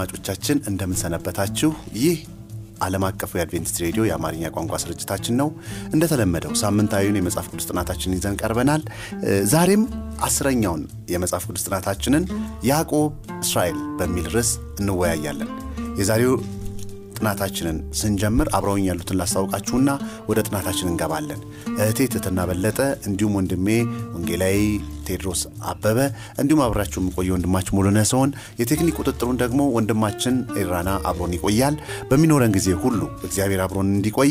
አድማጮቻችን እንደምንሰነበታችሁ። ይህ ዓለም አቀፉ የአድቬንቲስት ሬዲዮ የአማርኛ ቋንቋ ስርጭታችን ነው። እንደተለመደው ሳምንታዊውን የመጽሐፍ ቅዱስ ጥናታችን ይዘን ቀርበናል። ዛሬም አስረኛውን የመጽሐፍ ቅዱስ ጥናታችንን ያዕቆብ እስራኤል በሚል ርዕስ እንወያያለን። የዛሬው ጥናታችንን ስንጀምር አብረውኝ ያሉትን ላስታውቃችሁና ወደ ጥናታችን እንገባለን። እህቴ ትትና በለጠ እንዲሁም ወንድሜ ወንጌላዊ ቴድሮስ አበበ እንዲሁም አብራችሁ የምቆየ ወንድማችን ሙሉነህ ሲሆን የቴክኒክ ቁጥጥሩን ደግሞ ወንድማችን ኤራና አብሮን ይቆያል። በሚኖረን ጊዜ ሁሉ እግዚአብሔር አብሮን እንዲቆይ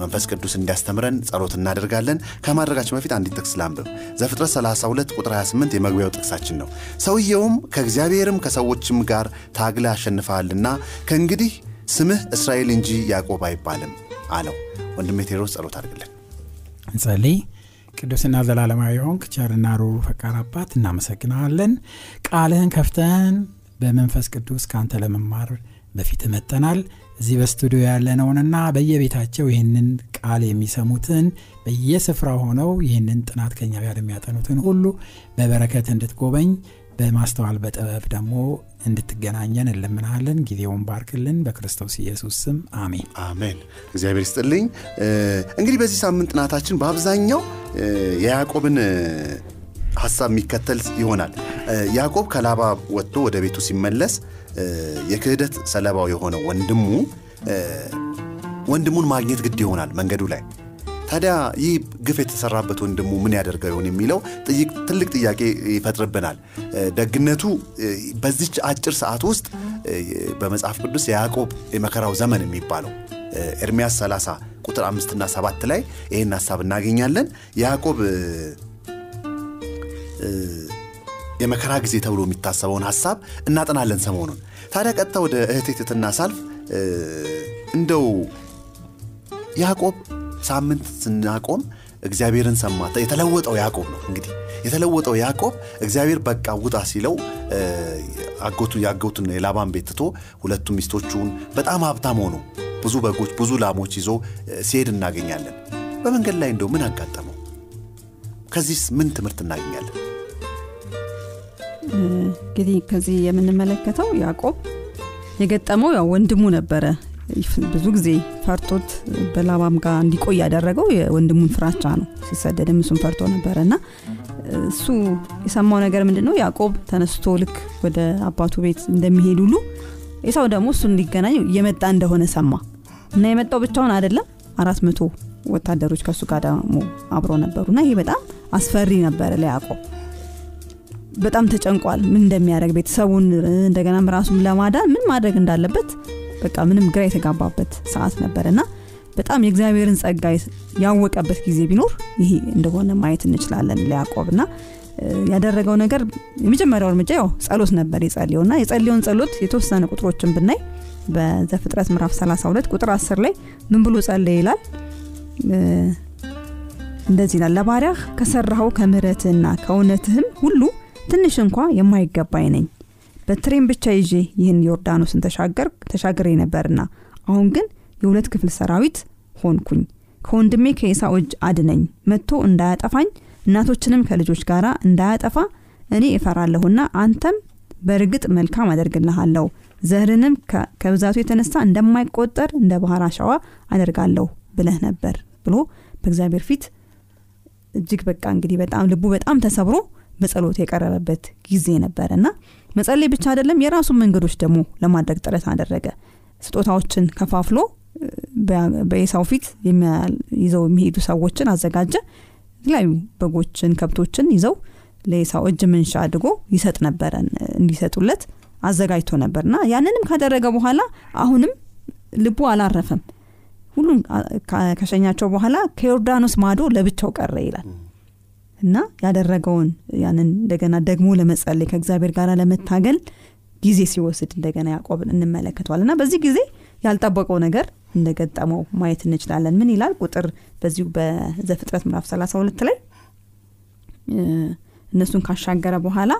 መንፈስ ቅዱስ እንዲያስተምረን ጸሎት እናደርጋለን። ከማድረጋችን በፊት አንዲት ጥቅስ ላንብብ። ዘፍጥረት 32 ቁጥር 28 የመግቢያው ጥቅሳችን ነው። ሰውየውም ከእግዚአብሔርም ከሰዎችም ጋር ታግለ አሸንፈሃልና ከእንግዲህ ስምህ እስራኤል እንጂ ያዕቆብ አይባልም አለው። ወንድሜ ቴዎድሮስ ጸሎት አድርግልን። እንጸልይ። ቅዱስና ዘላለማዊ ሆንክ ቸርና ሩሩ ፈቃር አባት እናመሰግናለን። ቃልህን ከፍተን በመንፈስ ቅዱስ ከአንተ ለመማር በፊት መጠናል። እዚህ በስቱዲዮ ያለነውንና በየቤታቸው ይህንን ቃል የሚሰሙትን በየስፍራው ሆነው ይህንን ጥናት ከኛ ጋር የሚያጠኑትን ሁሉ በበረከት እንድትጎበኝ በማስተዋል በጥበብ ደግሞ እንድትገናኘን እንለምናለን። ጊዜውን ባርክልን። በክርስቶስ ኢየሱስ ስም አሜን አሜን። እግዚአብሔር ይስጥልኝ። እንግዲህ በዚህ ሳምንት ጥናታችን በአብዛኛው የያዕቆብን ሀሳብ የሚከተል ይሆናል። ያዕቆብ ከላባ ወጥቶ ወደ ቤቱ ሲመለስ የክህደት ሰለባው የሆነው ወንድሙ ወንድሙን ማግኘት ግድ ይሆናል መንገዱ ላይ ታዲያ ይህ ግፍ የተሰራበት ወንድሙ ምን ያደርገው ይሆን የሚለው ትልቅ ጥያቄ ይፈጥርብናል። ደግነቱ በዚች አጭር ሰዓት ውስጥ በመጽሐፍ ቅዱስ የያዕቆብ የመከራው ዘመን የሚባለው ኤርሚያስ 30 ቁጥር አምስትና ሰባት ላይ ይህን ሀሳብ እናገኛለን። የያዕቆብ የመከራ ጊዜ ተብሎ የሚታሰበውን ሀሳብ እናጠናለን ሰሞኑን። ታዲያ ቀጥታ ወደ እህቴ ሳልፍ እንደው ያዕቆብ ሳምንት ስናቆም እግዚአብሔርን ሰማ። የተለወጠው ያዕቆብ ነው እንግዲህ የተለወጠው ያዕቆብ እግዚአብሔር በቃ ውጣ ሲለው አጎቱ ያጎቱን የላባን ቤት ትቶ ሁለቱ ሚስቶቹን በጣም ሀብታም ሆኖ ብዙ በጎች፣ ብዙ ላሞች ይዞ ሲሄድ እናገኛለን። በመንገድ ላይ እንደው ምን አጋጠመው? ከዚህስ ምን ትምህርት እናገኛለን? እንግዲህ ከዚህ የምንመለከተው ያዕቆብ የገጠመው ያው ወንድሙ ነበረ ብዙ ጊዜ ፈርቶት በላባም ጋር እንዲቆይ ያደረገው የወንድሙን ፍራቻ ነው። ሲሰደድም እሱን ፈርቶ ነበረ እና እሱ የሰማው ነገር ምንድን ነው? ያዕቆብ ተነስቶ ልክ ወደ አባቱ ቤት እንደሚሄድ ሁሉ ኤሳው ደግሞ እሱ እንዲገናኝ እየመጣ እንደሆነ ሰማ እና የመጣው ብቻውን አይደለም፣ አራት መቶ ወታደሮች ከእሱ ጋር ደግሞ አብሮ እና ይሄ በጣም አስፈሪ ነበረ ለያዕቆብ። በጣም ተጨንቋል። ምን እንደሚያደርግ ቤተሰቡን እንደገናም ራሱን ለማዳን ምን ማድረግ እንዳለበት በቃ ምንም ግራ የተጋባበት ሰዓት ነበር እና በጣም የእግዚአብሔርን ጸጋ ያወቀበት ጊዜ ቢኖር ይሄ እንደሆነ ማየት እንችላለን ለያዕቆብ እና ያደረገው ነገር የመጀመሪያው እርምጃ ያው ጸሎት ነበር የጸልየው እና የጸልየውን ጸሎት የተወሰነ ቁጥሮችን ብናይ በዘፍጥረት ምዕራፍ 32 ቁጥር 10 ላይ ምን ብሎ ጸለየ ይላል? እንደዚህ ይላል ለባሪያህ ከሰራኸው ከምሕረትህና ከእውነትህም ሁሉ ትንሽ እንኳ የማይገባኝ ነኝ በትሬን ብቻ ይዤ ይህን ዮርዳኖስን ተሻግሬ ነበርና አሁን ግን የሁለት ክፍል ሰራዊት ሆንኩኝ። ከወንድሜ ከኤሳው እጅ አድነኝ፣ መጥቶ እንዳያጠፋኝ እናቶችንም ከልጆች ጋር እንዳያጠፋ እኔ እፈራለሁና አንተም በእርግጥ መልካም አደርግልሃለሁ፣ ዘርንም ከብዛቱ የተነሳ እንደማይቆጠር እንደ ባህር አሸዋ አደርጋለሁ ብለህ ነበር ብሎ በእግዚአብሔር ፊት እጅግ በቃ እንግዲህ በጣም ልቡ በጣም ተሰብሮ በጸሎት የቀረበበት ጊዜ ነበር እና መጸለይ ብቻ አይደለም፣ የራሱን መንገዶች ደግሞ ለማድረግ ጥረት አደረገ። ስጦታዎችን ከፋፍሎ በኤሳው ፊት ይዘው የሚሄዱ ሰዎችን አዘጋጀ። የተለያዩ በጎችን፣ ከብቶችን ይዘው ለኤሳው እጅ መንሻ አድርጎ ይሰጥ ነበረ እንዲሰጡለት አዘጋጅቶ ነበርና ያንንም ካደረገ በኋላ አሁንም ልቡ አላረፈም። ሁሉም ከሸኛቸው በኋላ ከዮርዳኖስ ማዶ ለብቻው ቀረ ይላል እና ያደረገውን ያንን እንደገና ደግሞ ለመጸለይ ከእግዚአብሔር ጋር ለመታገል ጊዜ ሲወስድ እንደገና ያዕቆብን እንመለከተዋል እና በዚህ ጊዜ ያልጠበቀው ነገር እንደገጠመው ማየት እንችላለን። ምን ይላል? ቁጥር በዚሁ በዘፍጥረት ምዕራፍ 32 ላይ እነሱን ካሻገረ በኋላ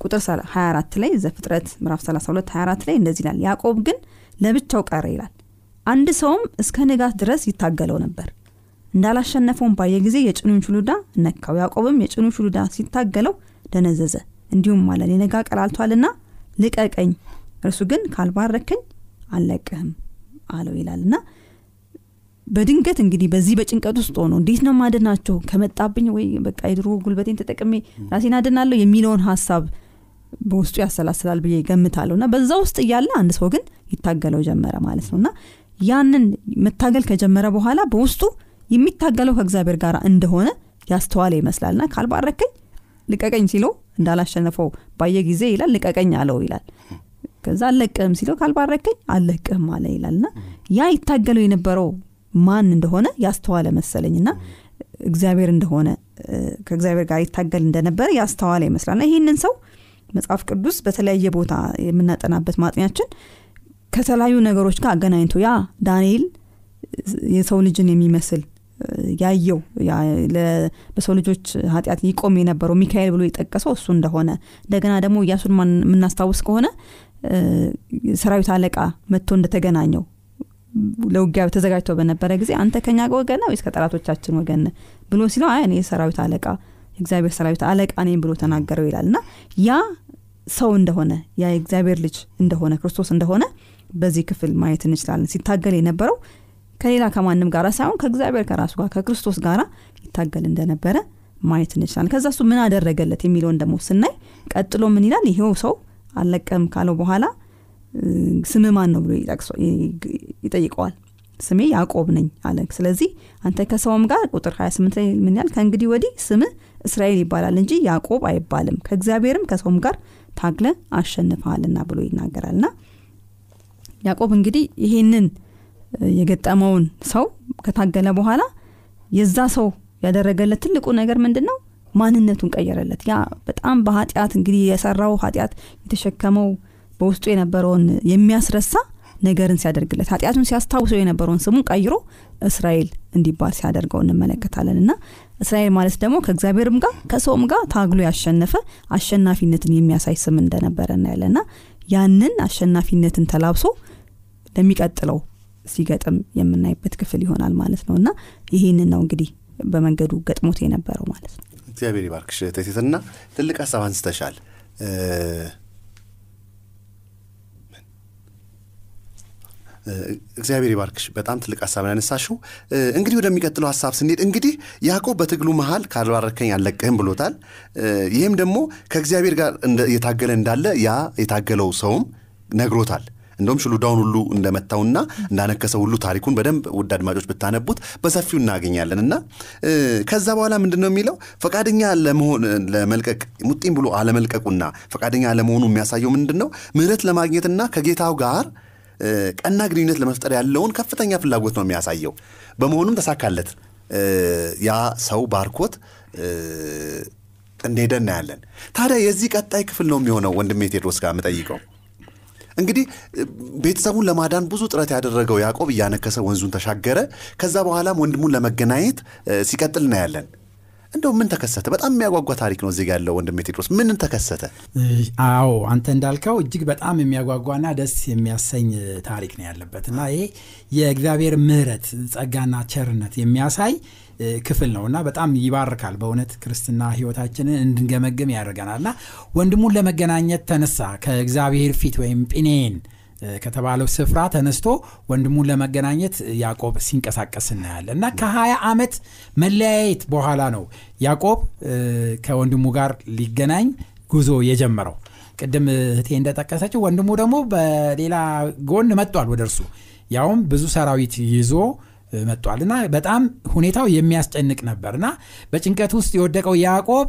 ቁጥር 24 ላይ ዘፍጥረት ምዕራፍ 32 24 ላይ እንደዚህ ይላል። ያዕቆብ ግን ለብቻው ቀረ ይላል። አንድ ሰውም እስከ ንጋት ድረስ ይታገለው ነበር እንዳላሸነፈውን ባየ ጊዜ የጭኑን ሹሉዳ ነካው። ያዕቆብም የጭኑ ሹሉዳ ሲታገለው ደነዘዘ። እንዲሁም አለ ሊነጋ ቀላልቷልና ልቀቀኝ እርሱ ግን ካልባረከኝ አልለቅህም አለው ይላል። በድንገት እንግዲህ በዚህ በጭንቀት ውስጥ ሆኖ እንዴት ነው ማድናቸው ከመጣብኝ ወይ በቃ የድሮ ጉልበቴን ተጠቅሜ ራሴን አድናለሁ የሚለውን ሀሳብ በውስጡ ያሰላስላል ብዬ ገምታለሁ። እና በዛ ውስጥ እያለ አንድ ሰው ግን ይታገለው ጀመረ ማለት ነው። እና ያንን መታገል ከጀመረ በኋላ በውስጡ የሚታገለው ከእግዚአብሔር ጋር እንደሆነ ያስተዋለ ይመስላል። ና ካልባረከኝ ልቀቀኝ ሲለው እንዳላሸነፈው ባየ ጊዜ ይላል ልቀቀኝ አለው ይላል። ከዛ አለቅህም ሲለው ካልባረከኝ አለቅህም አለ ይላል። ና ያ ይታገለው የነበረው ማን እንደሆነ ያስተዋለ መሰለኝ። ና እግዚአብሔር እንደሆነ ከእግዚአብሔር ጋር ይታገል እንደነበረ ያስተዋለ ይመስላል። ና ይህንን ሰው መጽሐፍ ቅዱስ በተለያየ ቦታ የምናጠናበት ማጥኛችን ከተለያዩ ነገሮች ጋር አገናኝቶ ያ ዳንኤል የሰው ልጅን የሚመስል ያየው በሰው ልጆች ኃጢአት ይቆም የነበረው ሚካኤል ብሎ የጠቀሰው እሱ እንደሆነ። እንደገና ደግሞ እያሱን የምናስታውስ ከሆነ ሰራዊት አለቃ መጥቶ እንደተገናኘው ለውጊያ ተዘጋጅቶ በነበረ ጊዜ አንተ ከኛ ወገን ወይስ ከጠላቶቻችን ወገን ብሎ ሲለው አይ እኔ የሰራዊት አለቃ የእግዚአብሔር ሰራዊት አለቃ ነኝ ብሎ ተናገረው ይላል። እና ያ ሰው እንደሆነ ያ የእግዚአብሔር ልጅ እንደሆነ ክርስቶስ እንደሆነ በዚህ ክፍል ማየት እንችላለን። ሲታገል የነበረው ከሌላ ከማንም ጋር ሳይሆን ከእግዚአብሔር ከራሱ ጋር ከክርስቶስ ጋር ይታገል እንደነበረ ማየት እንችላለን። ከዛ እሱ ምን አደረገለት የሚለውን ደግሞ ስናይ ቀጥሎ ምን ይላል? ይሄው ሰው አለቀም ካለው በኋላ ስም ማን ነው ብሎ ይጠይቀዋል። ስሜ ያዕቆብ ነኝ አለ። ስለዚህ አንተ ከሰውም ጋር ቁጥር 28 ላይ ምን ያል ከእንግዲህ ወዲህ ስምህ እስራኤል ይባላል እንጂ ያዕቆብ አይባልም። ከእግዚአብሔርም ከሰውም ጋር ታግለ አሸንፈሃልና ብሎ ይናገራል። ና ያዕቆብ እንግዲህ ይሄንን የገጠመውን ሰው ከታገለ በኋላ የዛ ሰው ያደረገለት ትልቁ ነገር ምንድን ነው ማንነቱን ቀየረለት። ያ በጣም በኃጢአት እንግዲህ የሰራው ኃጢአት የተሸከመው በውስጡ የነበረውን የሚያስረሳ ነገርን ሲያደርግለት ኃጢአቱን ሲያስታውሰው የነበረውን ስሙን ቀይሮ እስራኤል እንዲባል ሲያደርገው እንመለከታለን። እና እስራኤል ማለት ደግሞ ከእግዚአብሔርም ጋር ከሰውም ጋር ታግሎ ያሸነፈ አሸናፊነትን የሚያሳይ ስም እንደነበረ እናያለን። እና ያንን አሸናፊነትን ተላብሶ ለሚቀጥለው ሲገጥም የምናይበት ክፍል ይሆናል ማለት ነው። እና ይህንን ነው እንግዲህ በመንገዱ ገጥሞት የነበረው ማለት ነው። እግዚአብሔር ይባርክሽ ተሴትና ትልቅ ሀሳብ አንስተሻል። እግዚአብሔር ይባርክሽ። በጣም ትልቅ ሀሳብ ያነሳሽው። እንግዲህ ወደሚቀጥለው ሀሳብ ስንሄድ እንግዲህ ያዕቆብ በትግሉ መሃል ካልባረከኝ አልለቅህም ብሎታል። ይህም ደግሞ ከእግዚአብሔር ጋር የታገለ እንዳለ ያ የታገለው ሰውም ነግሮታል እንደውም ሽሉዳውን ሁሉ እንደመታውና እንዳነከሰው ሁሉ ታሪኩን በደንብ ውድ አድማጮች ብታነቡት በሰፊው እናገኛለን። እና ከዛ በኋላ ምንድን ነው የሚለው? ፈቃደኛ ለመሆን ለመልቀቅ ሙጢም ብሎ አለመልቀቁና ፈቃደኛ አለመሆኑ የሚያሳየው ምንድን ነው ምህረት ለማግኘትና ከጌታው ጋር ቀና ግንኙነት ለመፍጠር ያለውን ከፍተኛ ፍላጎት ነው የሚያሳየው። በመሆኑም ተሳካለት። ያ ሰው ባርኮት እንደሄደ እናያለን። ታዲያ የዚህ ቀጣይ ክፍል ነው የሚሆነው ወንድሜ ቴድሮስ ጋር የምጠይቀው እንግዲህ ቤተሰቡን ለማዳን ብዙ ጥረት ያደረገው ያዕቆብ እያነከሰ ወንዙን ተሻገረ። ከዛ በኋላም ወንድሙን ለመገናኘት ሲቀጥል እናያለን እንደው ምን ተከሰተ? በጣም የሚያጓጓ ታሪክ ነው እዚህ ያለው ወንድሜ ቴድሮስ። ምን ተከሰተ? አዎ አንተ እንዳልከው እጅግ በጣም የሚያጓጓና ደስ የሚያሰኝ ታሪክ ነው ያለበት እና ይሄ የእግዚአብሔር ምህረት ጸጋና ቸርነት የሚያሳይ ክፍል ነው እና በጣም ይባርካል። በእውነት ክርስትና ህይወታችንን እንድንገመግም ያደርገናል እና ወንድሙን ለመገናኘት ተነሳ። ከእግዚአብሔር ፊት ወይም ጲኔን ከተባለው ስፍራ ተነስቶ ወንድሙን ለመገናኘት ያዕቆብ ሲንቀሳቀስ እናያለን። እና ከ20 ዓመት መለያየት በኋላ ነው ያዕቆብ ከወንድሙ ጋር ሊገናኝ ጉዞ የጀመረው። ቅድም እህቴ እንደጠቀሰችው ወንድሙ ደግሞ በሌላ ጎን መጥቷል ወደ እርሱ። ያውም ብዙ ሰራዊት ይዞ መጥቷል እና በጣም ሁኔታው የሚያስጨንቅ ነበር እና በጭንቀት ውስጥ የወደቀው ያዕቆብ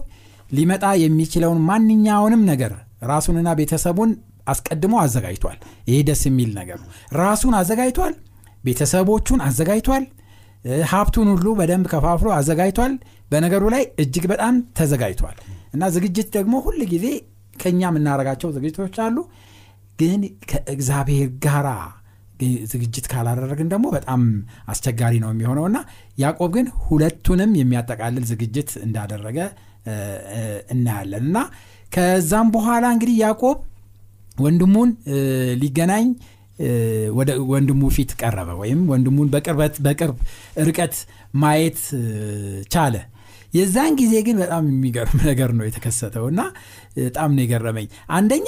ሊመጣ የሚችለውን ማንኛውንም ነገር ራሱንና ቤተሰቡን አስቀድሞ አዘጋጅቷል። ይሄ ደስ የሚል ነገር ነው። ራሱን አዘጋጅቷል ቤተሰቦቹን አዘጋጅቷል ሀብቱን ሁሉ በደንብ ከፋፍሎ አዘጋጅቷል። በነገሩ ላይ እጅግ በጣም ተዘጋጅቷል። እና ዝግጅት ደግሞ ሁል ጊዜ ከኛ የምናደርጋቸው ዝግጅቶች አሉ። ግን ከእግዚአብሔር ጋራ ዝግጅት ካላደረግን ደግሞ በጣም አስቸጋሪ ነው የሚሆነው። እና ያዕቆብ ግን ሁለቱንም የሚያጠቃልል ዝግጅት እንዳደረገ እናያለን። እና ከዛም በኋላ እንግዲህ ያዕቆብ ወንድሙን ሊገናኝ ወደ ወንድሙ ፊት ቀረበ ወይም ወንድሙን በቅርበት በቅርብ ርቀት ማየት ቻለ። የዛን ጊዜ ግን በጣም የሚገርም ነገር ነው የተከሰተው እና በጣም ነው የገረመኝ። አንደኛ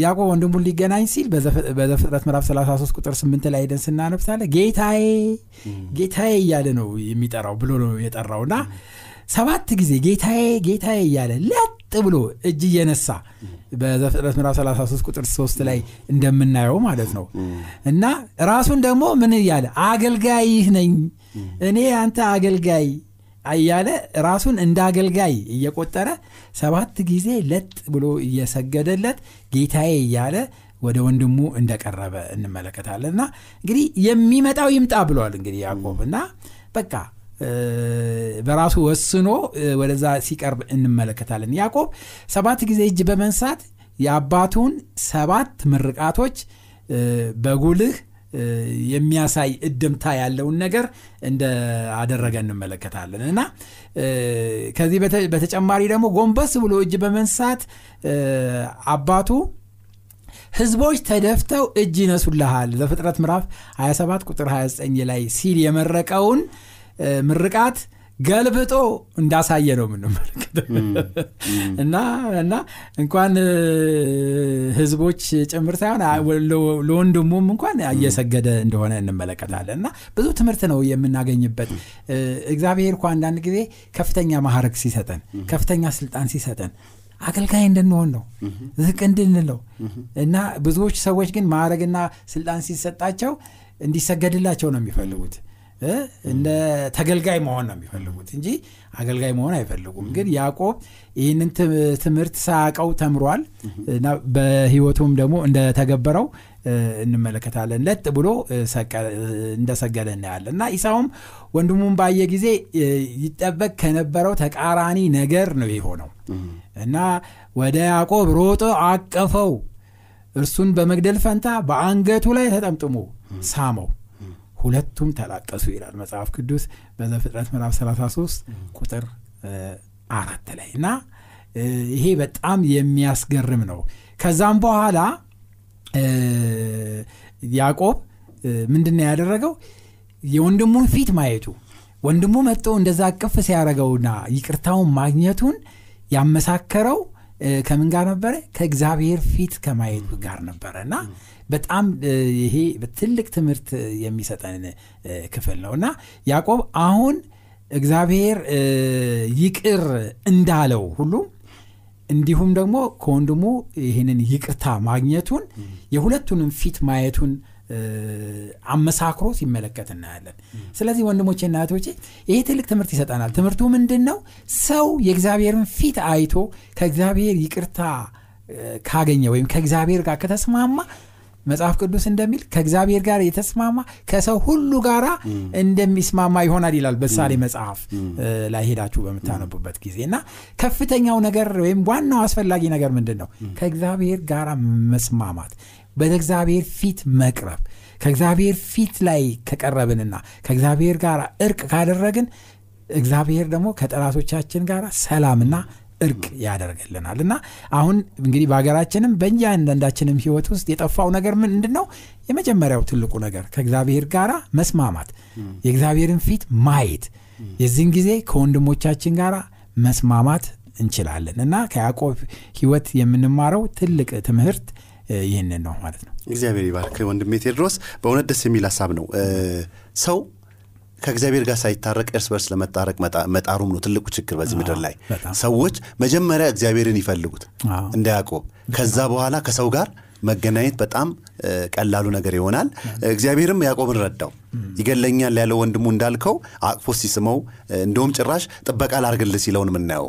ያዕቆብ ወንድሙን ሊገናኝ ሲል በዘፍጥረት ምዕራፍ 33 ቁጥር 8 ላይ ሄደን ስናነብሳለ ጌታዬ ጌታዬ እያለ ነው የሚጠራው ብሎ ነው የጠራውና ሰባት ጊዜ ጌታዬ ጌታዬ እያለ ብሎ እጅ እየነሳ በዘፍጥረት ምዕራፍ 33 ቁጥር 3 ላይ እንደምናየው ማለት ነው። እና ራሱን ደግሞ ምን እያለ? አገልጋይህ ነኝ እኔ አንተ አገልጋይ እያለ ራሱን እንደ አገልጋይ እየቆጠረ ሰባት ጊዜ ለጥ ብሎ እየሰገደለት ጌታዬ እያለ ወደ ወንድሙ እንደቀረበ እንመለከታለን። እና እንግዲህ የሚመጣው ይምጣ ብሏል እንግዲህ ያዕቆብ። እና በቃ በራሱ ወስኖ ወደዛ ሲቀርብ እንመለከታለን። ያዕቆብ ሰባት ጊዜ እጅ በመንሳት የአባቱን ሰባት ምርቃቶች በጉልህ የሚያሳይ እድምታ ያለውን ነገር እንደ አደረገ እንመለከታለን። እና ከዚህ በተጨማሪ ደግሞ ጎንበስ ብሎ እጅ በመንሳት አባቱ ህዝቦች ተደፍተው እጅ ይነሱልሃል ዘፍጥረት ምዕራፍ 27 ቁጥር 29 ላይ ሲል የመረቀውን ምርቃት ገልብጦ እንዳሳየ ነው የምንመለከተው። እና እና እንኳን ህዝቦች ጭምር ሳይሆን ለወንድሙም እንኳን እየሰገደ እንደሆነ እንመለከታለን። እና ብዙ ትምህርት ነው የምናገኝበት። እግዚአብሔር እኳ አንዳንድ ጊዜ ከፍተኛ ማዕረግ ሲሰጠን ከፍተኛ ስልጣን ሲሰጠን አገልጋይ እንድንሆን ነው ዝቅ እንድንለው እና ብዙዎች ሰዎች ግን ማዕረግና ስልጣን ሲሰጣቸው እንዲሰገድላቸው ነው የሚፈልጉት እንደ ተገልጋይ መሆን ነው የሚፈልጉት እንጂ አገልጋይ መሆን አይፈልጉም። ግን ያዕቆብ ይህንን ትምህርት ሳያቀው ተምሯል። እና በህይወቱም ደግሞ እንደተገበረው እንመለከታለን። ለጥ ብሎ እንደሰገደ እናያለን። እና ኢሳውም ወንድሙን ባየ ጊዜ ይጠበቅ ከነበረው ተቃራኒ ነገር ነው የሆነው። እና ወደ ያዕቆብ ሮጦ አቀፈው። እርሱን በመግደል ፈንታ በአንገቱ ላይ ተጠምጥሞ ሳመው ሁለቱም ተላቀሱ ይላል መጽሐፍ ቅዱስ በዘፍጥረት ምዕራፍ 33 ቁጥር አራት ላይ እና ይሄ በጣም የሚያስገርም ነው። ከዛም በኋላ ያዕቆብ ምንድን ያደረገው? የወንድሙን ፊት ማየቱ። ወንድሙ መጥቶ እንደዛ ቅፍ ሲያደረገውና ይቅርታውን ማግኘቱን ያመሳከረው ከምን ጋር ነበረ? ከእግዚአብሔር ፊት ከማየቱ ጋር ነበረ እና በጣም ይሄ ትልቅ ትምህርት የሚሰጠን ክፍል ነው። እና ያዕቆብ አሁን እግዚአብሔር ይቅር እንዳለው ሁሉ እንዲሁም ደግሞ ከወንድሙ ይህንን ይቅርታ ማግኘቱን የሁለቱንም ፊት ማየቱን አመሳክሮ ሲመለከት እናያለን። ስለዚህ ወንድሞቼና እህቶቼ ይሄ ትልቅ ትምህርት ይሰጠናል። ትምህርቱ ምንድን ነው ሰው የእግዚአብሔርን ፊት አይቶ ከእግዚአብሔር ይቅርታ ካገኘ ወይም ከእግዚአብሔር ጋር ከተስማማ መጽሐፍ ቅዱስ እንደሚል ከእግዚአብሔር ጋር የተስማማ ከሰው ሁሉ ጋር እንደሚስማማ ይሆናል ይላል በሳሌ መጽሐፍ ላይ ሄዳችሁ በምታነቡበት ጊዜ እና ከፍተኛው ነገር ወይም ዋናው አስፈላጊ ነገር ምንድን ነው ከእግዚአብሔር ጋር መስማማት በእግዚአብሔር ፊት መቅረብ ከእግዚአብሔር ፊት ላይ ከቀረብንና ከእግዚአብሔር ጋር እርቅ ካደረግን እግዚአብሔር ደግሞ ከጠላቶቻችን ጋር ሰላምና እርቅ ያደርግልናል። እና አሁን እንግዲህ በሀገራችንም በእያንዳንዳችንም ህይወት ውስጥ የጠፋው ነገር ምንድን ነው የመጀመሪያው ትልቁ ነገር ከእግዚአብሔር ጋር መስማማት የእግዚአብሔርን ፊት ማየት የዚህን ጊዜ ከወንድሞቻችን ጋር መስማማት እንችላለን። እና ከያዕቆብ ህይወት የምንማረው ትልቅ ትምህርት ይህንን ነው ማለት ነው። እግዚአብሔር ይባርክ ወንድሜ ቴድሮስ። በእውነት ደስ የሚል ሀሳብ ነው። ሰው ከእግዚአብሔር ጋር ሳይታረቅ እርስ በርስ ለመታረቅ መጣሩም ነው ትልቁ ችግር በዚህ ምድር ላይ። ሰዎች መጀመሪያ እግዚአብሔርን ይፈልጉት እንደ ያዕቆብ። ከዛ በኋላ ከሰው ጋር መገናኘት በጣም ቀላሉ ነገር ይሆናል። እግዚአብሔርም ያዕቆብን ረዳው። ይገለኛል ያለው ወንድሙ እንዳልከው አቅፎ ሲስመው እንደውም ጭራሽ ጥበቃ ላርግል ሲለውን የምናየው።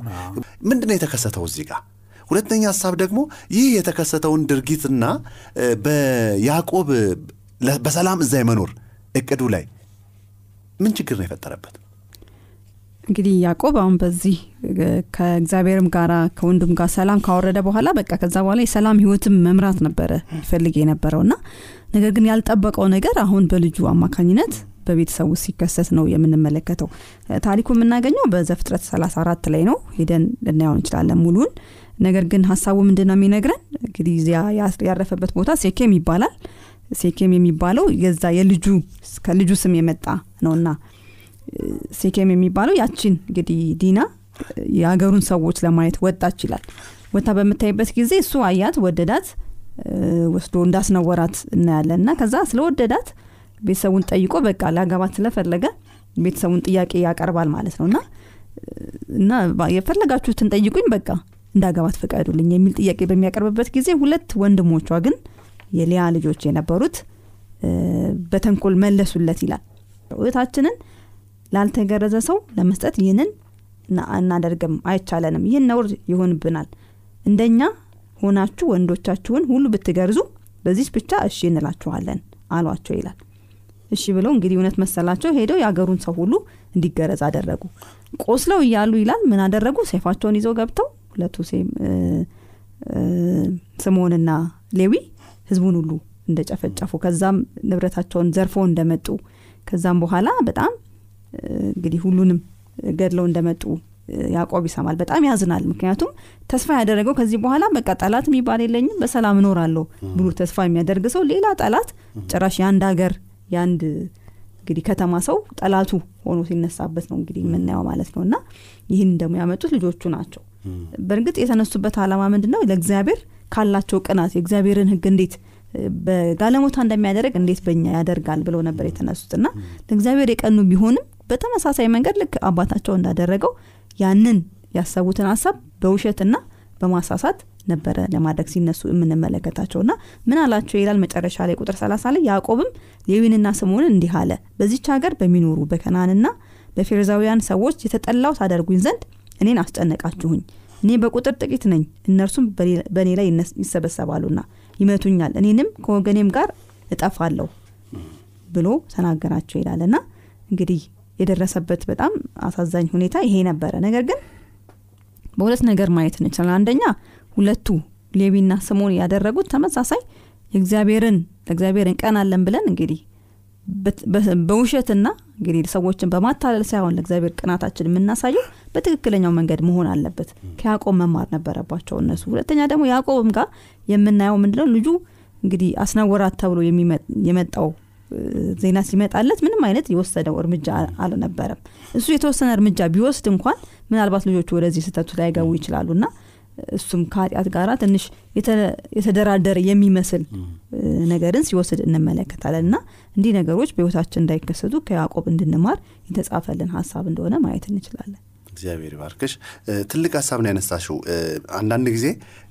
ምንድነው የተከሰተው እዚህ ጋር? ሁለተኛ ሀሳብ ደግሞ ይህ የተከሰተውን ድርጊትና በያዕቆብ በሰላም እዛ የመኖር እቅዱ ላይ ምን ችግር ነው የፈጠረበት? እንግዲህ ያዕቆብ አሁን በዚህ ከእግዚአብሔርም ጋራ ከወንድም ጋር ሰላም ካወረደ በኋላ በቃ ከዛ በኋላ የሰላም ህይወትም መምራት ነበረ ይፈልግ የነበረው እና ነገር ግን ያልጠበቀው ነገር አሁን በልጁ አማካኝነት በቤተሰቡ ሲከሰት ነው የምንመለከተው። ታሪኩ የምናገኘው በዘፍጥረት 34 ላይ ነው። ሄደን ልናየው እንችላለን ሙሉን። ነገር ግን ሀሳቡ ምንድን ነው የሚነግረን? እንግዲህ ያረፈበት ቦታ ሴኬም ይባላል ሴኬም የሚባለው የዛ የልጁ ከልጁ ስም የመጣ ነውና ሴኬም የሚባለው ያችን እንግዲህ ዲና የሀገሩን ሰዎች ለማየት ወጣች ይላል። ወታ በምታይበት ጊዜ እሱ አያት ወደዳት ወስዶ እንዳስነወራት እናያለን። እና ከዛ ስለወደዳት ቤተሰቡን ጠይቆ በቃ ሊያገባት ስለፈለገ ቤተሰቡን ጥያቄ ያቀርባል ማለት ነው። እና እና የፈለጋችሁትን ጠይቁኝ በቃ እንዳገባት ፈቀዱልኝ የሚል ጥያቄ በሚያቀርብበት ጊዜ ሁለት ወንድሞቿ ግን የሊያ ልጆች የነበሩት በተንኮል መለሱለት ይላል። እህታችንን ላልተገረዘ ሰው ለመስጠት ይህንን እናደርግም አይቻለንም ይህን ነውር ይሆንብናል። እንደኛ ሆናችሁ ወንዶቻችሁን ሁሉ ብትገርዙ በዚች ብቻ እሺ እንላችኋለን አሏቸው ይላል። እሺ ብለው እንግዲህ እውነት መሰላቸው ሄደው የአገሩን ሰው ሁሉ እንዲገረዝ አደረጉ። ቆስለው እያሉ ይላል ምን አደረጉ? ሰይፋቸውን ይዘው ገብተው ሁለቱ ስምዖንና ሌዊ ህዝቡን ሁሉ እንደጨፈጨፉ ከዛም ንብረታቸውን ዘርፎ እንደመጡ ከዛም በኋላ በጣም እንግዲህ ሁሉንም ገድለው እንደመጡ ያዕቆብ ይሰማል። በጣም ያዝናል። ምክንያቱም ተስፋ ያደረገው ከዚህ በኋላ በቃ ጠላት የሚባል የለኝም በሰላም እኖራለሁ ብሎ ተስፋ የሚያደርግ ሰው ሌላ ጠላት ጭራሽ የአንድ ሀገር የአንድ እንግዲህ ከተማ ሰው ጠላቱ ሆኖ ሲነሳበት ነው እንግዲህ የምናየው ማለት ነው። እና ይህን ደግሞ ያመጡት ልጆቹ ናቸው። በእርግጥ የተነሱበት አላማ ምንድን ነው ለእግዚአብሔር ካላቸው ቅናት የእግዚአብሔርን ህግ እንዴት በጋለሞታ እንደሚያደርግ እንዴት በኛ ያደርጋል ብለው ነበር የተነሱት። እና ለእግዚአብሔር የቀኑ ቢሆንም በተመሳሳይ መንገድ ልክ አባታቸው እንዳደረገው ያንን ያሰቡትን ሀሳብ በውሸትና በማሳሳት ነበረ ለማድረግ ሲነሱ የምንመለከታቸው። ና ምን አላቸው ይላል መጨረሻ ላይ ቁጥር 30 ላይ ያዕቆብም ሌዊንና ስምዖንን እንዲህ አለ በዚች ሀገር በሚኖሩ በከናንና በፌርዛውያን ሰዎች የተጠላው ታደርጉኝ ዘንድ እኔን አስጨነቃችሁኝ እኔ በቁጥር ጥቂት ነኝ። እነርሱም በእኔ ላይ ይሰበሰባሉና ይመቱኛል። እኔንም ከወገኔም ጋር እጠፋለሁ ብሎ ተናገራቸው ይላል። ና እንግዲህ የደረሰበት በጣም አሳዛኝ ሁኔታ ይሄ ነበረ። ነገር ግን በሁለት ነገር ማየት እንችላል አንደኛ ሁለቱ ሌዊና ስሞን ያደረጉት ተመሳሳይ የእግዚአብሔርን ለእግዚአብሔር እንቀናለን ብለን እንግዲህ በውሸትና እንግዲህ ሰዎችን በማታለል ሳይሆን ለእግዚአብሔር ቅናታችን የምናሳየው በትክክለኛው መንገድ መሆን አለበት። ከያዕቆብ መማር ነበረባቸው እነሱ። ሁለተኛ ደግሞ ያዕቆብም ጋር የምናየው ምንድነው? ልጁ እንግዲህ አስነወራት ተብሎ የመጣው ዜና ሲመጣለት ምንም አይነት የወሰደው እርምጃ አልነበረም። እሱ የተወሰነ እርምጃ ቢወስድ እንኳን ምናልባት ልጆቹ ወደዚህ ስህተቱ ላይ ገቡ ይችላሉ እና እሱም ከኃጢአት ጋር ትንሽ የተደራደረ የሚመስል ነገርን ሲወስድ እንመለከታለን እና እንዲህ ነገሮች በህይወታችን እንዳይከሰቱ ከያዕቆብ እንድንማር የተጻፈልን ሀሳብ እንደሆነ ማየት እንችላለን። እግዚአብሔር ይባርክሽ። ትልቅ ሀሳብ ነው ያነሳሽው። አንዳንድ ጊዜ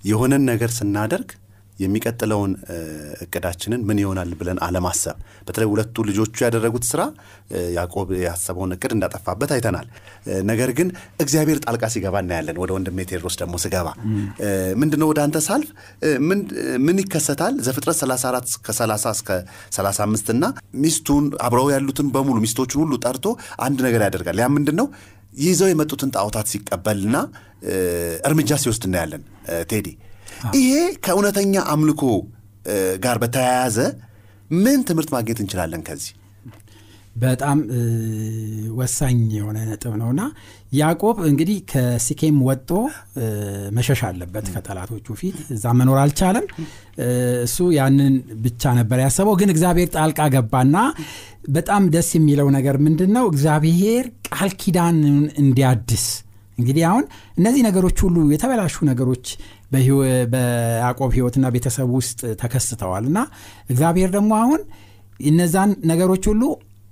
የሆነን ነገር ስናደርግ የሚቀጥለውን እቅዳችንን ምን ይሆናል ብለን አለማሰብ። በተለይ ሁለቱ ልጆቹ ያደረጉት ስራ ያዕቆብ ያሰበውን እቅድ እንዳጠፋበት አይተናል። ነገር ግን እግዚአብሔር ጣልቃ ሲገባ እናያለን። ወደ ወንድሜ ቴድሮስ ደግሞ ስገባ። ምንድነው ወደ አንተ ሳልፍ? ምን ይከሰታል? ዘፍጥረት 34 ከ30 እስከ 35 እና ሚስቱን አብረው ያሉትን በሙሉ ሚስቶቹን ሁሉ ጠርቶ አንድ ነገር ያደርጋል። ያ ምንድን ነው ይዘው የመጡትን ጣዖታት ሲቀበልና እርምጃ ሲወስድ እናያለን። ቴዲ ይሄ ከእውነተኛ አምልኮ ጋር በተያያዘ ምን ትምህርት ማግኘት እንችላለን ከዚህ? በጣም ወሳኝ የሆነ ነጥብ ነውና ያዕቆብ እንግዲህ ከሲኬም ወጦ መሸሽ አለበት ከጠላቶቹ ፊት። እዛ መኖር አልቻለም። እሱ ያንን ብቻ ነበር ያሰበው። ግን እግዚአብሔር ጣልቃ ገባና በጣም ደስ የሚለው ነገር ምንድን ነው እግዚአብሔር ቃል ኪዳንን እንዲያድስ እንግዲህ አሁን እነዚህ ነገሮች ሁሉ የተበላሹ ነገሮች በያዕቆብ ህይወትና ቤተሰብ ውስጥ ተከስተዋል። እና እግዚአብሔር ደግሞ አሁን እነዛን ነገሮች ሁሉ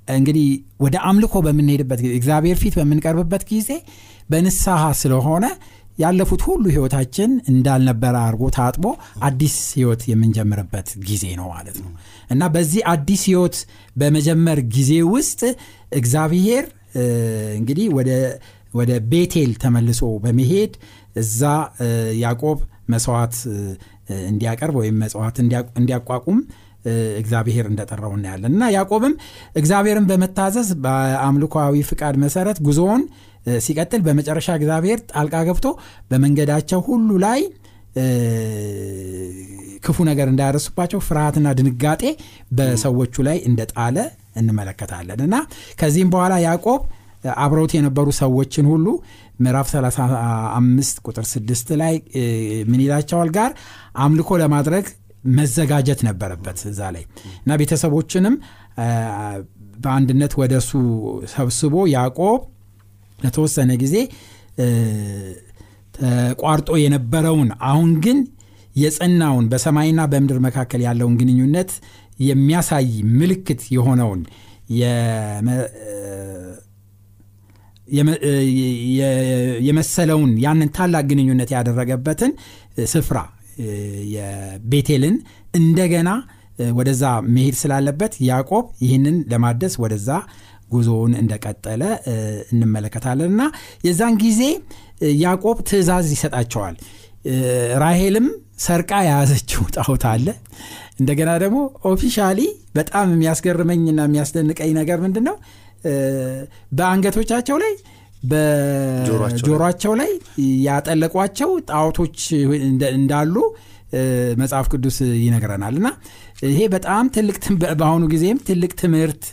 እንግዲህ ወደ አምልኮ በምንሄድበት ጊዜ እግዚአብሔር ፊት በምንቀርብበት ጊዜ በንስሐ ስለሆነ ያለፉት ሁሉ ህይወታችን እንዳልነበረ አድርጎ ታጥቦ አዲስ ህይወት የምንጀምርበት ጊዜ ነው ማለት ነው። እና በዚህ አዲስ ህይወት በመጀመር ጊዜ ውስጥ እግዚአብሔር እንግዲህ ወደ ቤቴል ተመልሶ በመሄድ እዛ ያዕቆብ መስዋዕት እንዲያቀርብ ወይም መስዋዕት እንዲያቋቁም እግዚአብሔር እንደጠራው እናያለን። እና ያዕቆብም እግዚአብሔርን በመታዘዝ በአምልኮዊ ፍቃድ መሰረት ጉዞውን ሲቀጥል በመጨረሻ እግዚአብሔር ጣልቃ ገብቶ በመንገዳቸው ሁሉ ላይ ክፉ ነገር እንዳያደርሱባቸው ፍርሃትና ድንጋጤ በሰዎቹ ላይ እንደጣለ እንመለከታለን። እና ከዚህም በኋላ ያዕቆብ አብረውት የነበሩ ሰዎችን ሁሉ ምዕራፍ 35 ቁጥር 6 ላይ ምን ይላቸዋል? ጋር አምልኮ ለማድረግ መዘጋጀት ነበረበት እዛ ላይ። እና ቤተሰቦችንም በአንድነት ወደ እሱ ሰብስቦ ያዕቆብ ለተወሰነ ጊዜ ተቋርጦ የነበረውን አሁን ግን የጸናውን በሰማይና በምድር መካከል ያለውን ግንኙነት የሚያሳይ ምልክት የሆነውን የመሰለውን ያንን ታላቅ ግንኙነት ያደረገበትን ስፍራ የቤቴልን እንደገና ወደዛ መሄድ ስላለበት ያዕቆብ ይህንን ለማደስ ወደዛ ጉዞውን እንደቀጠለ እንመለከታለን። እና የዛን ጊዜ ያዕቆብ ትእዛዝ ይሰጣቸዋል። ራሄልም ሰርቃ የያዘችው ጣዖት አለ። እንደገና ደግሞ officially በጣም የሚያስገርመኝና የሚያስደንቀኝ ነገር ምንድን ነው በአንገቶቻቸው ላይ በጆሮቸው ላይ ያጠለቋቸው ጣዖቶች እንዳሉ መጽሐፍ ቅዱስ ይነግረናል። እና ይሄ በጣም ትልቅ በአሁኑ ጊዜም ትልቅ ትምህርት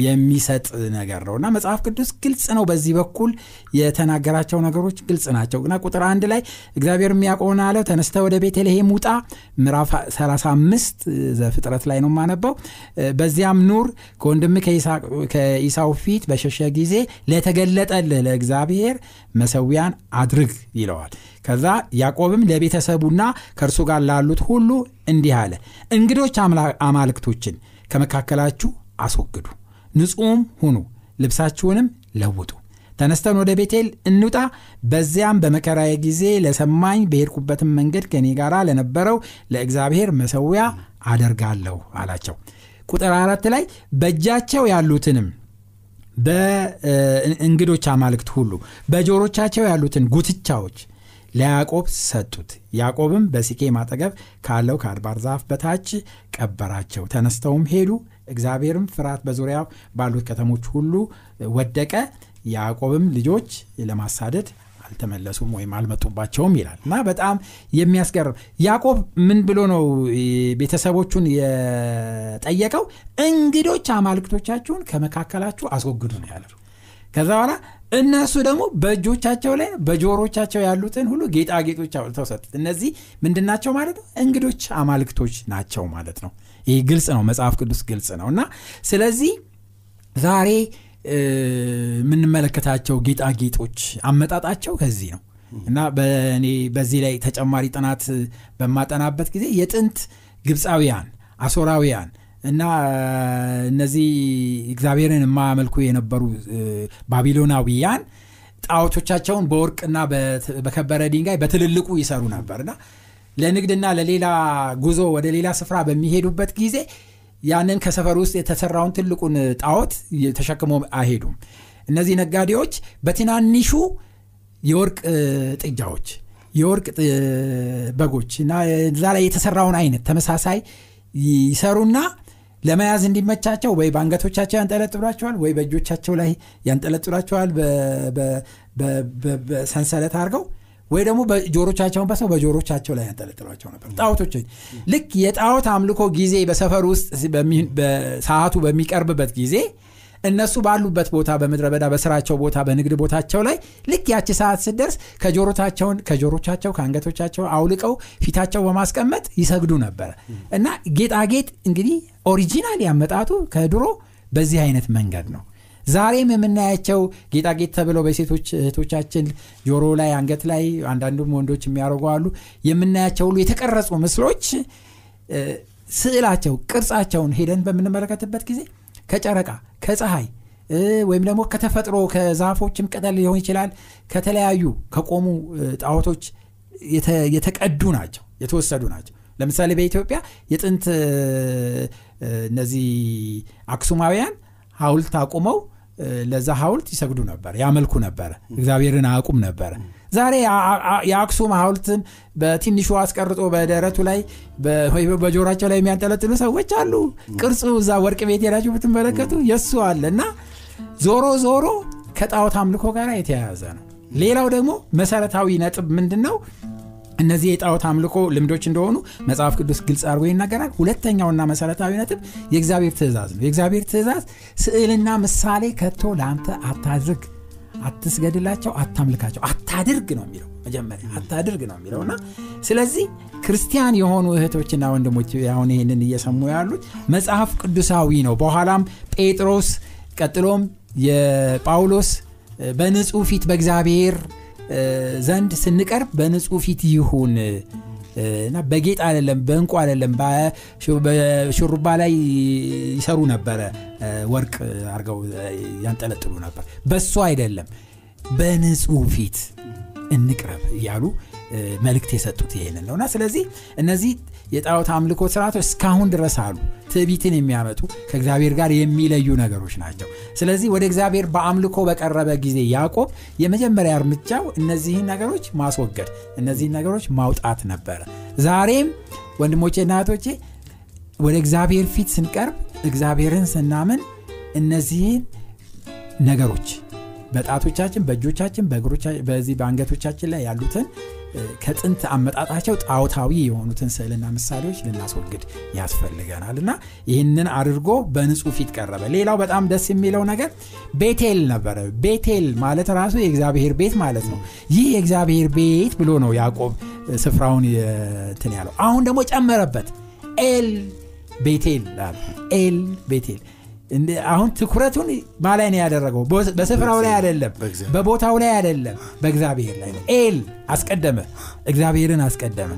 የሚሰጥ ነገር ነው። እና መጽሐፍ ቅዱስ ግልጽ ነው። በዚህ በኩል የተናገራቸው ነገሮች ግልጽ ናቸው። እና ቁጥር አንድ ላይ እግዚአብሔር የሚያውቀውን አለው ተነስተ ወደ ቤተልሔም ውጣ። ምዕራፍ 35 ዘፍጥረት ላይ ነው ማነበው በዚያም ኑር ከወንድም ከኢሳው ፊት በሸሸ ጊዜ ለተገለጠልህ ለእግዚአብሔር መሰዊያን አድርግ ይለዋል። ከዛ ያዕቆብም ለቤተሰቡና ከእርሱ ጋር ላሉት ሁሉ እንዲህ አለ እንግዶች አማልክቶችን ከመካከላችሁ አስወግዱ ንጹሕም ሁኑ ልብሳችሁንም ለውጡ። ተነስተን ወደ ቤቴል እንውጣ። በዚያም በመከራዬ ጊዜ ለሰማኝ በሄድኩበትም መንገድ ከእኔ ጋር ለነበረው ለእግዚአብሔር መሰዊያ አደርጋለሁ አላቸው። ቁጥር አራት ላይ በእጃቸው ያሉትንም በእንግዶች አማልክት ሁሉ በጆሮቻቸው ያሉትን ጉትቻዎች ለያዕቆብ ሰጡት። ያዕቆብም በሲኬም አጠገብ ካለው ከአድባር ዛፍ በታች ቀበራቸው። ተነስተውም ሄዱ እግዚአብሔርም ፍርሃት በዙሪያ ባሉት ከተሞች ሁሉ ወደቀ። ያዕቆብም ልጆች ለማሳደድ አልተመለሱም ወይም አልመጡባቸውም ይላል። እና በጣም የሚያስገርም ያዕቆብ ምን ብሎ ነው ቤተሰቦቹን የጠየቀው? እንግዶች አማልክቶቻችሁን ከመካከላችሁ አስወግዱ ነው ያለው። ከዛ በኋላ እነሱ ደግሞ በእጆቻቸው ላይ በጆሮቻቸው ያሉትን ሁሉ ጌጣጌጦች አውጥተው ሰጡት። እነዚህ ምንድናቸው ማለት ነው? እንግዶች አማልክቶች ናቸው ማለት ነው ይህ ግልጽ ነው መጽሐፍ ቅዱስ ግልጽ ነው። እና ስለዚህ ዛሬ የምንመለከታቸው ጌጣጌጦች አመጣጣቸው ከዚህ ነው። እና በእኔ በዚህ ላይ ተጨማሪ ጥናት በማጠናበት ጊዜ የጥንት ግብፃውያን አሶራውያን እና እነዚህ እግዚአብሔርን የማያመልኩ የነበሩ ባቢሎናዊያን ጣዖቶቻቸውን በወርቅና በከበረ ድንጋይ በትልልቁ ይሰሩ ነበርና ለንግድና ለሌላ ጉዞ ወደ ሌላ ስፍራ በሚሄዱበት ጊዜ ያንን ከሰፈር ውስጥ የተሰራውን ትልቁን ጣዖት ተሸክሞ አይሄዱም። እነዚህ ነጋዴዎች በትናንሹ የወርቅ ጥጃዎች የወርቅ በጎች እና እዛ ላይ የተሰራውን አይነት ተመሳሳይ ይሰሩና ለመያዝ እንዲመቻቸው ወይ በአንገቶቻቸው ያንጠለጥሏቸዋል ወይ በእጆቻቸው ላይ ያንጠለጥሏቸዋል። በሰንሰለት አድርገው ወይ ደግሞ በጆሮቻቸውን በሰው በጆሮቻቸው ላይ ያንጠለጥሏቸው ነበር። ጣዖቶች ልክ የጣዖት አምልኮ ጊዜ በሰፈር ውስጥ ሰዓቱ በሚቀርብበት ጊዜ እነሱ ባሉበት ቦታ በምድረ በዳ በስራቸው ቦታ በንግድ ቦታቸው ላይ ልክ ያቺ ሰዓት ስደርስ ከጆሮቻቸውን ከጆሮቻቸው ከአንገቶቻቸው አውልቀው ፊታቸው በማስቀመጥ ይሰግዱ ነበረ እና ጌጣጌጥ እንግዲህ originally አመጣጡ ከድሮ በዚህ አይነት መንገድ ነው ዛሬም የምናያቸው ጌጣጌጥ ተብለው በሴቶች እህቶቻችን ጆሮ ላይ አንገት ላይ አንዳንዱም ወንዶች የሚያደርጉ አሉ። የምናያቸው ሁሉ የተቀረጹ ምስሎች ስዕላቸው ቅርጻቸውን ሄደን በምንመለከትበት ጊዜ ከጨረቃ ከፀሐይ ወይም ደግሞ ከተፈጥሮ ከዛፎችም ቅጠል ሊሆን ይችላል ከተለያዩ ከቆሙ ጣዖቶች የተቀዱ ናቸው የተወሰዱ ናቸው። ለምሳሌ በኢትዮጵያ የጥንት እነዚህ አክሱማውያን ሀውልት አቁመው ለዛ ሀውልት ይሰግዱ ነበር ያመልኩ ነበረ እግዚአብሔርን አያውቁም ነበረ ዛሬ የአክሱም ሀውልትን በትንሹ አስቀርጦ በደረቱ ላይ በጆሯቸው ላይ የሚያንጠለጥሉ ሰዎች አሉ። ቅርጹ እዛ ወርቅ ቤት ሄዳችሁ ብትመለከቱ የእሱ አለ እና ዞሮ ዞሮ ከጣዖት አምልኮ ጋር የተያያዘ ነው። ሌላው ደግሞ መሰረታዊ ነጥብ ምንድን ነው እነዚህ የጣዖት አምልኮ ልምዶች እንደሆኑ መጽሐፍ ቅዱስ ግልጽ አድርጎ ይናገራል። ሁለተኛውና መሰረታዊ ነጥብ የእግዚአብሔር ትእዛዝ ነው። የእግዚአብሔር ትእዛዝ ስዕልና ምሳሌ ከቶ ለአንተ አታድርግ አትስገድላቸው አታምልካቸው አታድርግ ነው የሚለው መጀመሪያ አታድርግ ነው የሚለው እና ስለዚህ ክርስቲያን የሆኑ እህቶችና ወንድሞች አሁን ይህንን እየሰሙ ያሉት መጽሐፍ ቅዱሳዊ ነው። በኋላም ጴጥሮስ ቀጥሎም የጳውሎስ በንጹህ ፊት በእግዚአብሔር ዘንድ ስንቀርብ በንጹህ ፊት ይሁን። እና በጌጥ አይደለም በእንቁ አይደለም በሹሩባ ላይ ይሰሩ ነበረ። ወርቅ አርገው ያንጠለጥሉ ነበር። በሱ አይደለም። በንጹህ ፊት እንቅረብ እያሉ መልእክት የሰጡት ይሄንን ነውና ስለዚህ እነዚህ የጣዖት አምልኮ ስርዓቶች እስካሁን ድረስ አሉ። ትዕቢትን የሚያመጡ ከእግዚአብሔር ጋር የሚለዩ ነገሮች ናቸው። ስለዚህ ወደ እግዚአብሔር በአምልኮ በቀረበ ጊዜ ያዕቆብ የመጀመሪያ እርምጃው እነዚህን ነገሮች ማስወገድ እነዚህን ነገሮች ማውጣት ነበረ። ዛሬም ወንድሞቼና እህቶቼ ወደ እግዚአብሔር ፊት ስንቀርብ እግዚአብሔርን ስናምን እነዚህን ነገሮች በጣቶቻችን በእጆቻችን በዚህ በአንገቶቻችን ላይ ያሉትን ከጥንት አመጣጣቸው ጣዖታዊ የሆኑትን ስዕልና ምሳሌዎች ልናስወግድ ያስፈልገናል እና ይህንን አድርጎ በንጹህ ፊት ቀረበ። ሌላው በጣም ደስ የሚለው ነገር ቤቴል ነበረ። ቤቴል ማለት ራሱ የእግዚአብሔር ቤት ማለት ነው። ይህ የእግዚአብሔር ቤት ብሎ ነው ያዕቆብ ስፍራውን እንትን ያለው። አሁን ደግሞ ጨመረበት። ኤል ቤቴል ኤል ቤቴል አሁን ትኩረቱን ማን ላይ ነው ያደረገው። በስፍራው ላይ አይደለም በቦታው ላይ አይደለም በእግዚአብሔር ላይ ኤል አስቀደመ እግዚአብሔርን አስቀደመ።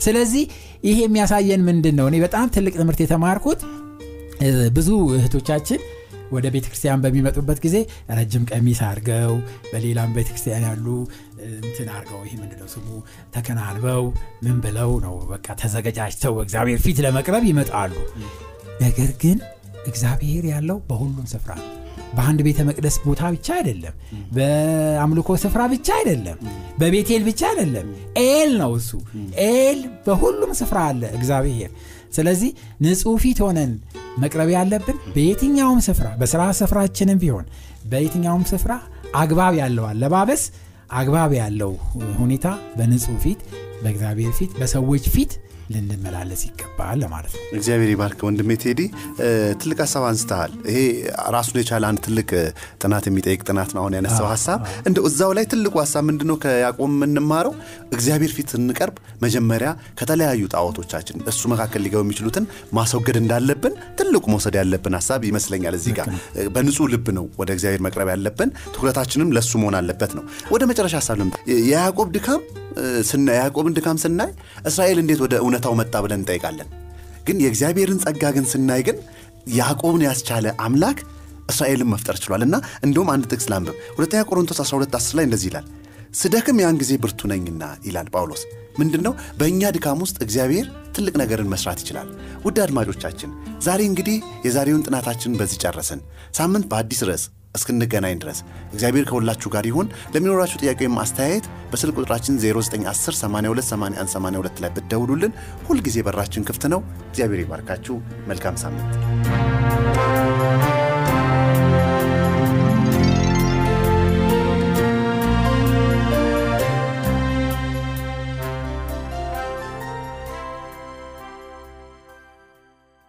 ስለዚህ ይሄ የሚያሳየን ምንድን ነው እኔ በጣም ትልቅ ትምህርት የተማርኩት ብዙ እህቶቻችን ወደ ቤተ ክርስቲያን በሚመጡበት ጊዜ ረጅም ቀሚስ አድርገው በሌላም ቤተ ክርስቲያን ያሉ እንትን አድርገው ይህ ምንድነው ስሙ? ተከናንበው ምን ብለው ነው በቃ ተዘገጃጅተው እግዚአብሔር ፊት ለመቅረብ ይመጣሉ። ነገር ግን እግዚአብሔር ያለው በሁሉም ስፍራ ነው። በአንድ ቤተ መቅደስ ቦታ ብቻ አይደለም። በአምልኮ ስፍራ ብቻ አይደለም። በቤቴል ብቻ አይደለም። ኤል ነው እሱ። ኤል በሁሉም ስፍራ አለ እግዚአብሔር። ስለዚህ ንጹህ ፊት ሆነን መቅረብ ያለብን በየትኛውም ስፍራ በስራ ስፍራችንም ቢሆን በየትኛውም ስፍራ አግባብ ያለው አለባበስ አግባብ ያለው ሁኔታ በንጹህ ፊት በእግዚአብሔር ፊት በሰዎች ፊት ልንመላለስ ይገባል ለማለት ነው። እግዚአብሔር ይባርክ ወንድሜ ቴዲ። ትልቅ ሀሳብ አንስተሃል። ይሄ ራሱን የቻለ አንድ ትልቅ ጥናት የሚጠይቅ ጥናት ነው አሁን ያነሳው ሀሳብ። እንደ እዛው ላይ ትልቁ ሀሳብ ምንድነው? ከያዕቆብ የምንማረው እግዚአብሔር ፊት ስንቀርብ መጀመሪያ ከተለያዩ ጣዖቶቻችን እሱ መካከል ሊገቡ የሚችሉትን ማስወገድ እንዳለብን ትልቁ መውሰድ ያለብን ሀሳብ ይመስለኛል እዚህ ጋር። በንጹህ ልብ ነው ወደ እግዚአብሔር መቅረብ ያለብን። ትኩረታችንም ለሱ መሆን አለበት ነው። ወደ መጨረሻ ሀሳብ ልምጣ። የያዕቆብ ድካም የያዕቆብን ድካም ስናይ እስራኤል እንዴት ወደ እውነታው መጣ ብለን እንጠይቃለን። ግን የእግዚአብሔርን ጸጋ ግን ስናይ ግን ያዕቆብን ያስቻለ አምላክ እስራኤልን መፍጠር ችሏል። እና እንደውም አንድ ጥቅስ ላንብብ። ሁለተኛ ቆሮንቶስ 12 10 ላይ እንደዚህ ይላል ስደክም ያን ጊዜ ብርቱ ነኝና ይላል ጳውሎስ። ምንድን ነው በእኛ ድካም ውስጥ እግዚአብሔር ትልቅ ነገርን መስራት ይችላል። ውድ አድማጮቻችን ዛሬ እንግዲህ የዛሬውን ጥናታችንን በዚህ ጨረስን። ሳምንት በአዲስ ርዕስ እስክንገናኝ ድረስ። እግዚአብሔር ከሁላችሁ ጋር ይሁን። ለሚኖራችሁ ጥያቄ ወይም አስተያየት በስልክ ቁጥራችን 0910828182 ላይ ብትደውሉልን ሁልጊዜ በራችን ክፍት ነው። እግዚአብሔር ይባርካችሁ። መልካም ሳምንት